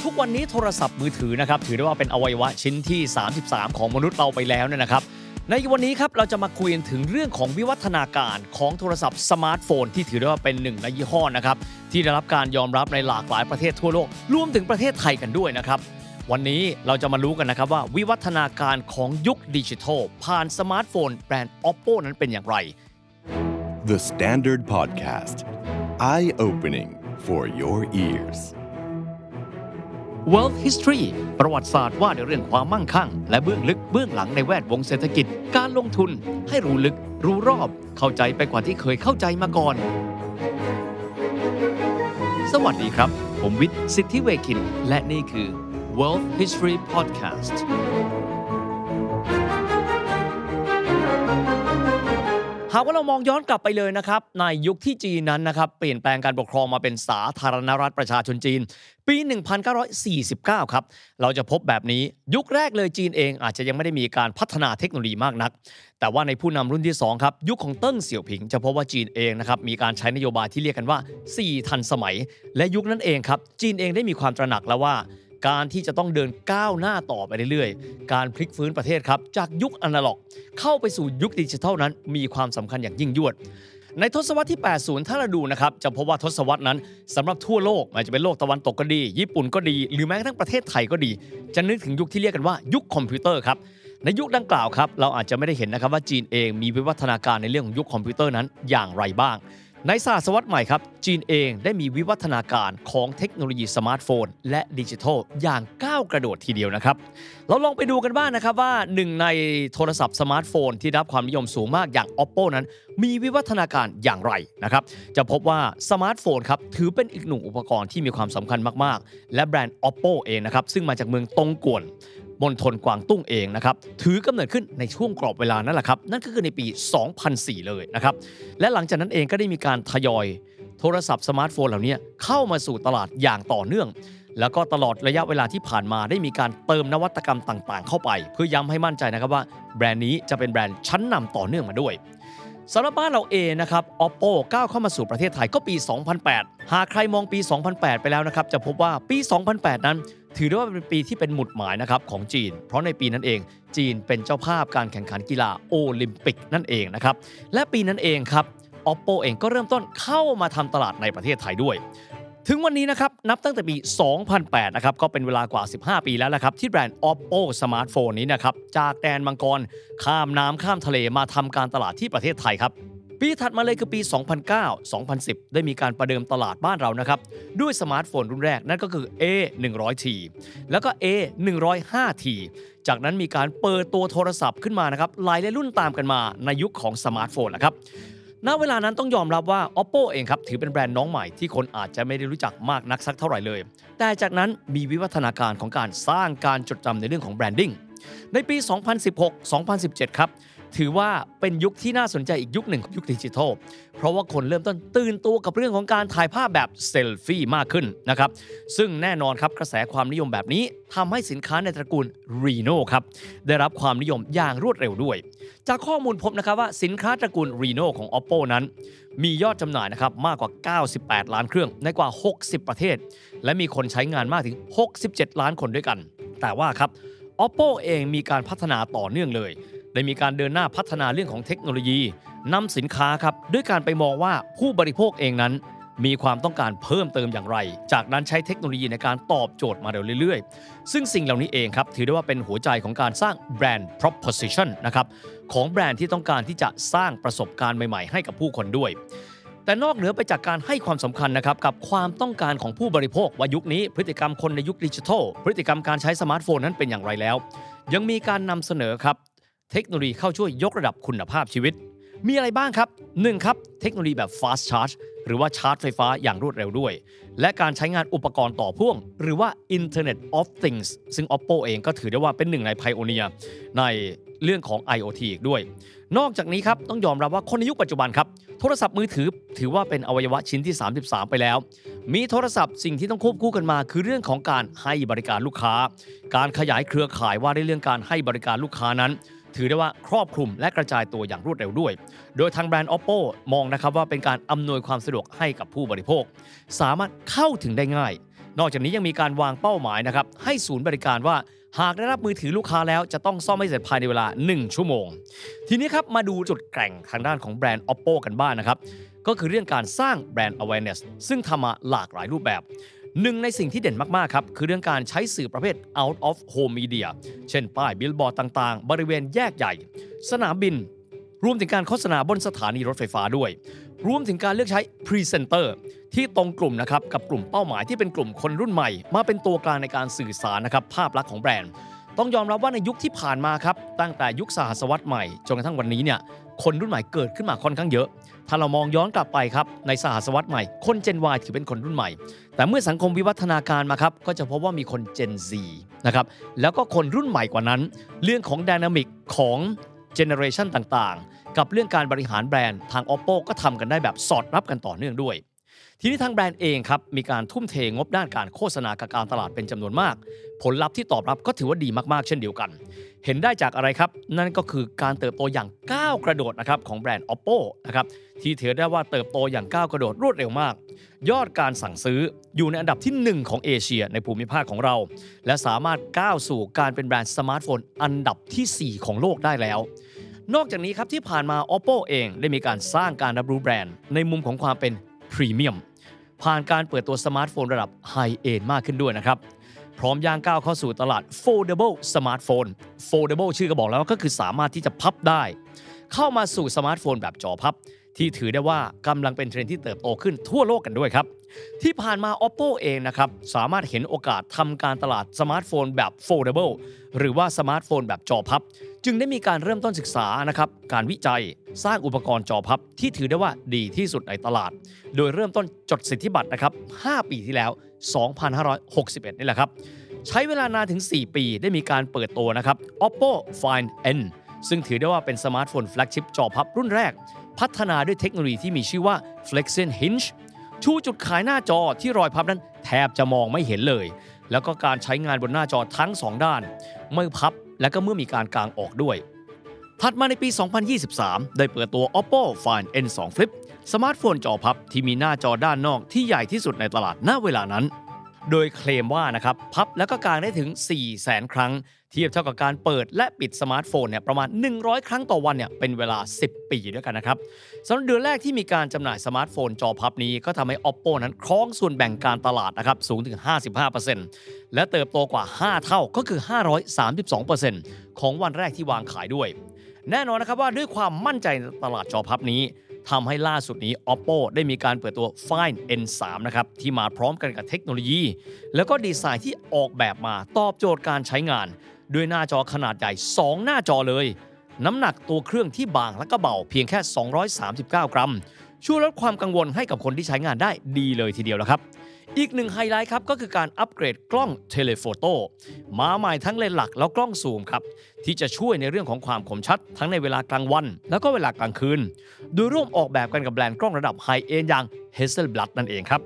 ทุกวันนี้โทรศัพท์มือถือนะครับถือได้ว่าเป็นอวัยวะชิ้นที่ 33 ของมนุษย์เราไปแล้วเนี่ยนะครับ ในวันนี้ครับเราจะมาคุยถึงเรื่องของวิวัฒนาการของโทรศัพท์สมาร์ทโฟน ที่ถือได้ว่าเป็นหนึ่งในยี่ห้อนะครับที่ได้รับการยอมรับในหลากหลายประเทศทั่วโลกรวมถึงประเทศไทยกันด้วยนะครับวันนี้เราจะมารู้กันนะครับว่าวิวัฒนาการของยุคดิจิทัลผ่านสมาร์ทโฟนแบรนด์ Oppo นั้นเป็นอย่างไร The Standard Podcast. Eye opening for your ears. World History ประวัติศาสตร์ว่าในเรื่องความมั่งคั่ง และเบื้องลึกเบื้องหลังในแวดวงเศรษฐกิจ การลงทุน ให้รู้ลึกรู้รอบ เข้าใจไปกว่าที่เคยเข้าใจมาก่อน สวัสดีครับ ผมวิทย์สิทธิเวคิน และนี่คือ World History Podcast หากว่าเรามองย้อนกลับไปเลยนะครับ ในยุคที่จีนนั้นนะครับ เปลี่ยนแปลงการปกครองมาเป็นสาธารณรัฐประชาชนจีน ปี 1949 ครับ เราจะพบแบบนี้ยุคแรกเลยจีนเองอาจจะยังไม่ได้มีการพัฒนาเทคโนโลยีมากนัก แต่ว่าในผู้นำรุ่นที่ 2 ครับ ยุคของเติ้งเสี่ยวผิง จะพบว่าจีนเองนะครับ มีการใช้นโยบายที่เรียกกันว่า 4 ทันสมัย และยุคนั้นเองครับ จีนเองได้มีความตระหนักแล้วว่า การที่จะต้องเดินก้าวหน้าต่อไปเรื่อยๆ การพลิกฟื้นประเทศครับ จากยุคอนาล็อก เข้าไปสู่ยุคดิจิทัลนั้นมีความสำคัญอย่างยิ่งยวด ในทศวรรษที่ 80 ถ้าเราดูนะครับ จะพบว่าทศวรรษนั้นสำหรับทั่วโลกไม่ว่าจะเป็นโลกตะวันตกก็ดี ญี่ปุ่นก็ดี หรือแม้กระทั่งประเทศไทยก็ดี จะนึกถึงยุคที่เรียกกันว่ายุคคอมพิวเตอร์ครับในยุคดังกล่าวครับเราอาจจะไม่ได้เห็นนะครับว่าจีนเองมีวิวัฒนาการในเรื่องของยุคคอมพิวเตอร์นั้นอย่างไรบ้าง ในศตวรรษใหม่ครับ จีนเองได้มีวิวัฒนาการของเทคโนโลยีสมาร์ทโฟน และดิจิทัลอย่างก้าวกระโดดทีเดียวนะครับ เราลองไปดูกันบ้างนะครับว่าหนึ่งในโทรศัพท์สมาร์ทโฟนที่ได้รับความนิยมสูงมากอย่าง Oppo นั้น มีวิวัฒนาการอย่างไรนะครับ จะพบว่าสมาร์ทโฟนครับถือเป็นอีกหนึ่งอุปกรณ์ที่มีความสำคัญมากๆ และแบรนด์ Oppo เองนะครับซึ่งมาจากเมืองตงกวน มณฑลกวางตุ้งเองนะครับถือกำเนิดขึ้นในช่วงกรอบเวลานั่นแหละครับนั่นก็คือในปี 2004 เลยนะครับและหลังจากนั้นเองก็ได้มีการทยอยโทรศัพท์สมาร์ทโฟนเหล่านี้เข้ามาสู่ตลาดอย่างต่อเนื่อง แล้วก็ตลอดระยะเวลาที่ผ่านมาได้มีการเติมนวัตกรรมต่างๆ เข้าไป เพื่อย้ำให้มั่นใจนะครับว่าแบรนด์นี้จะเป็นแบรนด์ชั้นนำต่อเนื่องมาด้วยสำหรับบ้านเราเองนะครับ Oppo ก้าวเข้ามาสู่ประเทศไทยก็ปี 2008 หากใครมองปี 2008 ไปแล้วนะครับ จะพบว่าปี 2008 นั้น ถือได้ว่าเป็นปีที่เป็นหมุดหมายนะครับของจีน เพราะในปีนั้นเอง จีนเป็นเจ้าภาพการแข่งขันกีฬาโอลิมปิกนั่นเองนะครับ และปีนั้นเองครับ Oppo เองก็เริ่มต้นเข้ามาทำตลาดในประเทศไทยด้วย ถึงวันนี้นะครับ นับตั้งแต่ปี 2008 นะครับ ก็เป็นเวลากว่า 15 ปีแล้วนะครับ ที่แบรนด์ Oppo สมาร์ทโฟนนี้นะครับ จากแดนมังกร ข้ามน้ำข้ามทะเลมาทำการตลาดที่ประเทศไทยครับ ปีถัดมาเลยคือปี 2009 2010 ได้มีการประเดิมตลาดบ้านเรานะครับ ด้วยสมาร์ทโฟนรุ่นแรกนั่นก็คือ A 100T แล้วก็ A 105T จากนั้นมีการเปิดตัวโทรศัพท์ขึ้นมานะครับหลายรุ่นตามกันมาในยุคของสมาร์ทโฟนนะครับณเวลานั้นต้องยอมรับว่า Oppo เองครับ ถือเป็นแบรนด์น้องใหม่ที่คนอาจจะไม่ได้รู้จักมากนักสักเท่าไหร่เลย แต่จากนั้นมีวิวัฒนาการของการสร้างการจดจำในเรื่องของ branding ในปี 2016-2017 ครับ ถือว่าเป็นยุคที่น่าสนใจอีกยุคหนึ่งของยุคดิจิทัล เพราะว่าคนเริ่มต้นตื่นตัวกับเรื่องของการถ่ายภาพแบบเซลฟี่มากขึ้นนะครับ ซึ่งแน่นอนครับกระแสความนิยมแบบนี้ทำให้สินค้าในตระกูล Reno ครับได้รับความนิยมอย่างรวดเร็วด้วย จากข้อมูลพบนะครับว่าสินค้าตระกูล Reno ของ Oppo นั้น มียอดจำหน่ายนะครับมากกว่า 98 ล้านเครื่องในกว่า 60 ประเทศ และมีคนใช้งานมากถึง 67 ล้านคนด้วยกัน แต่ว่าครับ Oppo เองมีการพัฒนาต่อเนื่องเลย ได้มีการเดินหน้าพัฒนาเรื่องของเทคโนโลยีนำสินค้าครับด้วยการไปมองว่าผู้บริโภคเองนั้น มีความต้องการเพิ่มเติมอย่างไร จากนั้นใช้เทคโนโลยีในการตอบโจทย์มาเรื่อยๆ ซึ่งสิ่งเหล่านี้เองครับ ถือได้ว่าเป็นหัวใจของการสร้างแบรนด์ proposition นะครับของแบรนด์ที่ต้องการที่จะสร้างประสบการณ์ใหม่ๆ ให้กับผู้คนด้วยแต่นอกเหนือไปจากการให้ความสำคัญนะครับกับความต้องการของผู้บริโภคว่ายุคนี้พฤติกรรมคนในยุคดิจิทัล พฤติกรรมการใช้สมาร์ทโฟนนั้นเป็นอย่างไรแล้ว ยังมีการนำเสนอครับ เทคโนโลยีเข้าช่วยยกระดับคุณภาพชีวิต มีอะไรบ้างครับ 1. ครับ เทคโนโลยีแบบ fast charge หรือว่าชาร์จไฟฟ้าอย่างรวดเร็วด้วย และการใช้งานอุปกรณ์ต่อพ่วง หรือว่า Internet of Things ซึ่ง Oppo เองก็ถือได้ว่าเป็นหนึ่งในไพโอเนียในเรื่องของ IoT อีกด้วย นอกจากนี้ครับ ต้องยอมรับว่าคนในยุคปัจจุบันครับ โทรศัพท์มือถือถือว่าเป็นอวัยวะชิ้นที่ 33 ไปแล้ว มีโทรศัพท์สิ่งที่ต้องควบคู่กันมา คือเรื่องของการให้บริการลูกค้า การขยายเครือข่ายว่าในเรื่องการให้บริการลูกค้านั้น ถือได้ว่าครอบคลุมและกระจายตัวอย่างรวดเร็วด้วย โดยทางแบรนด์ Oppo มองนะครับว่าเป็นการอำนวยความสะดวกให้กับผู้บริโภค สามารถเข้าถึงได้ง่าย นอกจากนี้ยังมีการวางเป้าหมายนะครับให้ศูนย์บริการว่าหากได้รับมือถือลูกค้าแล้วจะต้องซ่อมให้เสร็จภายในเวลา 1 ชั่วโมง ทีนี้ครับมาดูจุดแกร่งทางด้านของแบรนด์ Oppo กันบ้างนนะครับก็คือเรื่องการสร้างแบรนด์ awareness ซึ่งทำมาหลากหลายรูปแบบ หนึ่งในสิ่งที่เด่นมากๆครับคือเรื่องการใช้สื่อประเภท out of home media เช่นป้ายบิลบอร์ดต่างๆ บริเวณแยกใหญ่ สนามบิน รวมถึงการโฆษณาบนสถานีรถไฟฟ้าด้วย รวมถึงการเลือกใช้พรีเซนเตอร์ที่ตรงกลุ่มนะครับกับกลุ่มเป้าหมายที่เป็นกลุ่มคนรุ่นใหม่ มาเป็นตัวกลางในการสื่อสารนะครับภาพลักษณ์ของแบรนด์ ต้องยอมรับว่าในยุคที่ผ่านมาครับ ตั้งแต่ยุคสหัสวรรษใหม่จนกระทั่งวันนี้เนี่ยคนรุ่นใหม่เกิดขึ้นมาค่อนข้างเยอะ ถ้าเรามองย้อนกลับไปครับในสหัสวรรษใหม่ คน Gen Y ถือเป็นคนรุ่นใหม่ แต่เมื่อสังคมวิวัฒนาการมาครับก็จะพบว่ามีคน Gen Z นะครับ แล้วก็คนรุ่นใหม่กว่านั้น เรื่องของ dynamicของเจเนอเรชันต่างๆ กับเรื่องการบริหารแบรนด์ทาง Oppo ก็ทำกันได้แบบสอดรับกันต่อเนื่องด้วย ทีนี้ทางแบรนด์เองครับมีการทุ่มเทงบด้านการโฆษณากับการตลาดเป็นจำนวนมาก ผลลัพธ์ที่ตอบรับก็ถือว่าดีมากๆ เช่นเดียวกัน เห็นได้จากอะไรครับ นั่นก็คือการเติบโตอย่างก้าวกระโดดนะครับของแบรนด์ Oppo นะครับที่ถือได้ว่าเติบโตอย่างก้าวกระโดดรวดเร็วมาก ยอดการสั่งซื้ออยู่ในอันดับที่ 1 ของเอเชียในภูมิภาคของเรา และสามารถก้าวสู่การเป็นแบรนด์สมาร์ทโฟนอันดับทีสี่4 ของโลกได้แล้วนอกจากนี้ครับที่ผ่านมา Oppo เองได้มีการสร้างการรับรู้แบรนด์ในมุมของความเป็นพรีเมียม ผ่านการเปิดตัวสมาร์ทโฟนระดับ high-end มากขึ้นด้วยนะครับ พร้อมย่างก้าวเข้าสู่ตลาด foldable smartphone foldable ชื่อก็บอกแล้วก็คือสามารถที่จะพับได้ เข้ามาสู่สมาร์ทโฟนแบบจอพับ ที่ถือได้ว่ากำลังเป็นเทรนด์ที่เติบโตขึ้นทั่วโลกกันด้วยครับ ที่ผ่านมา Oppo เองนะครับ สามารถเห็นโอกาสทำการตลาดสมาร์ทโฟนแบบ foldable หรือว่าสมาร์ทโฟนแบบจอพับ จึงได้มีการเริ่มต้นศึกษานะครับ การวิจัยสร้างอุปกรณ์จอพับ ที่ถือได้ว่าดีที่สุดในตลาด โดยเริ่มต้นจดสิทธิบัตรนะครับ 5 ปีที่แล้ว 2561 นี่แหละครับ ใช้เวลานานถึง 4 ปีได้มีการเปิดตัวนะครับ Oppo Find N ซึ่งถือได้ว่าเป็นสมาร์ทโฟน flagship จอพับรุ่นแรก พัฒนาด้วยเทคโนโลยีที่มีชื่อว่า Flexion Hinge ชูจุดขายหน้าจอที่รอยพับนั้นแทบจะมองไม่เห็นเลย แล้วก็การใช้งานบนหน้าจอทั้ง 2 ด้าน เมื่อพับและก็เมื่อมีการกางออกด้วย ถัดมาในปี 2023 ได้เปิดตัว Oppo Find N2 Flip สมาร์ทโฟนจอพับที่มีหน้าจอด้านนอกที่ใหญ่ที่สุดในตลาดณเวลานั้น โดยเคลมว่านะครับพับแล้วก็กางได้ถึง 4 0 0แสนครั้ง เทียบเท่ากับการเปิดและปิดสมาร์ทโฟนเนี่ยประมาณ 100 ครั้งต่อวันเนี่ยเป็นเวลา 10 ปีด้วยกันนะครับสำหรับเดือนแรกที่มีการจำหน่ายสมาร์ทโฟนจอพับนี้ก็ทำให้ Oppo นั้นครองส่วนแบ่งการตลาดนะครับสูงถึง 55%และเติบโตกว่า 5 เท่าก็คือ 532%ของวันแรกที่วางขายด้วย แน่นอนนะครับว่าด้วยความมั่นใจในตลาดจอพับนี้ ทำให้ล่าสุดนี้ Oppo ได้มีการเปิดตัว Find N3 นะครับ ที่มาพร้อมกันกับเทคโนโลยี แล้วก็ดีไซน์ที่ออกแบบมาตอบโจทย์การใช้งาน ด้วยหน้าจอขนาดใหญ่ 2 หน้าจอเลย น้ำหนักตัวเครื่องที่บางและก็เบาเพียงแค่ 239 กรัม ช่วยลดความกังวลให้กับคนที่ใช้งานได้ดีเลยทีเดียวแล้วครับ อีกหนึ่งไฮไลท์ครับก็คือการอัปเกรดกล้อง telephoto มาใหม่ทั้งเลนส์หลักแล้วกล้องซูมครับที่จะช่วยในเรื่องของความคมชัด ทั้งในเวลากลางวัน แล้วก็เวลากลางคืน โดยร่วมออกแบบกันกับแบรนด์กล้องระดับ high-end อย่าง Hasselblad นั่นเองครับ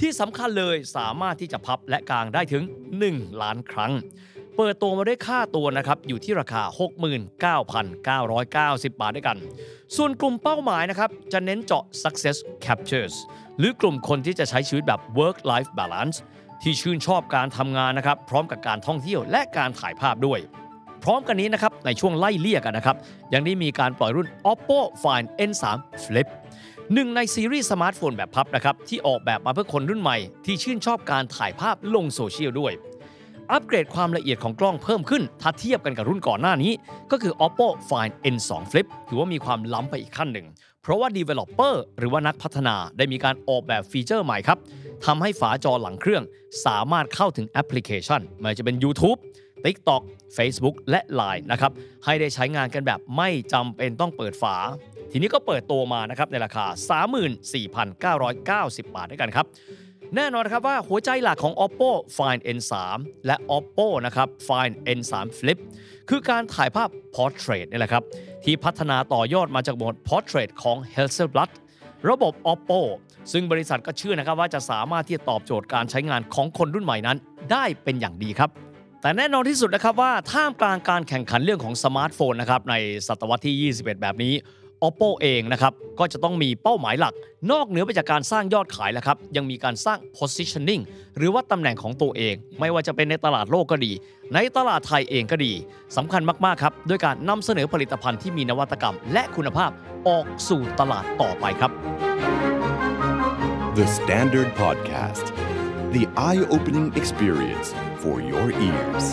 ที่สำคัญเลยสามารถที่จะพับและกางได้ถึง 1 ล้านครั้ง เปิดตัวมาด้วยค่าตัวนะครับอยู่ที่ราคา 69,990 บาทด้วยกัน ส่วนกลุ่มเป้าหมายนะครับจะเน้นเจาะ success captures หรือกลุ่มคนที่จะใช้ชีวิตแบบ work life balance ที่ชื่นชอบการทำงานนะครับพร้อมกับการท่องเที่ยวและการถ่ายภาพด้วย พร้อมกันนี้นะครับในช่วงไล่เลี่ยกันนะครับยังได้มีการปล่อยรุ่น Oppo Find N3 Flip หนึ่งในซีรีส์สมาร์ทโฟนแบบพับนะครับที่ออกแบบมาเพื่อคนรุ่นใหม่ที่ชื่นชอบการถ่ายภาพลงโซเชียลด้วย อัปเกรดความละเอียดของกล้องเพิ่มขึ้น ถ้าเทียบกันกับรุ่นก่อนหน้านี้ ก็คือ Oppo Find N2 Flip ถือว่ามีความล้ำไปอีกขั้นหนึ่ง เพราะว่า Developer หรือว่านักพัฒนาได้มีการออกแบบฟีเจอร์ใหม่ครับทำให้ฝาจอหลังเครื่อง สามารถเข้าถึงแอปพลิเคชันไม่ว่าจะเป็น YouTube TikTok Facebook และ Line นะครับ ให้ได้ใช้งานกันแบบไม่จำเป็นต้องเปิดฝา ทีนี้ก็เปิดตัวมานะครับในราคา 34,990 บาทด้วยกันครับ แน่นอนครับว่าหัวใจหลักของ Oppo Find N3 และ Oppo นะครับ Find N3 Flip คือการถ่ายภาพ Portrait นี่แหละครับ ที่พัฒนาต่อยอดมาจากโหมด Portrait ของ Hasselblad ระบบ Oppo ซึ่งบริษัทก็เชื่อนะครับว่าจะสามารถที่จะตอบโจทย์การใช้งานของคนรุ่นใหม่นั้น ได้เป็นอย่างดีครับ แต่แน่นอนที่สุดนะครับว่าท่ามกลางการแข่งขันเรื่องของสมาร์ทโฟนนะครับในศตวรรษที่ 21 แบบนี้ Oppo เองนะครับก็จะต้องมีเป้าหมายหลัก นอกเหนือไปจากการสร้างยอดขายแล้วครับยังมีการสร้าง positioning หรือว่าตำแหน่งของตัวเอง ไม่ว่าจะเป็นในตลาดโลกก็ดี ในตลาดไทยเองก็ดีสำคัญมากๆครับด้วยการนำเสนอผลิตภัณฑ์ที่มีนวัตกรรม และคุณภาพออกสู่ตลาดต่อไปครับ The Standard Podcast, the eye opening experience for your ears.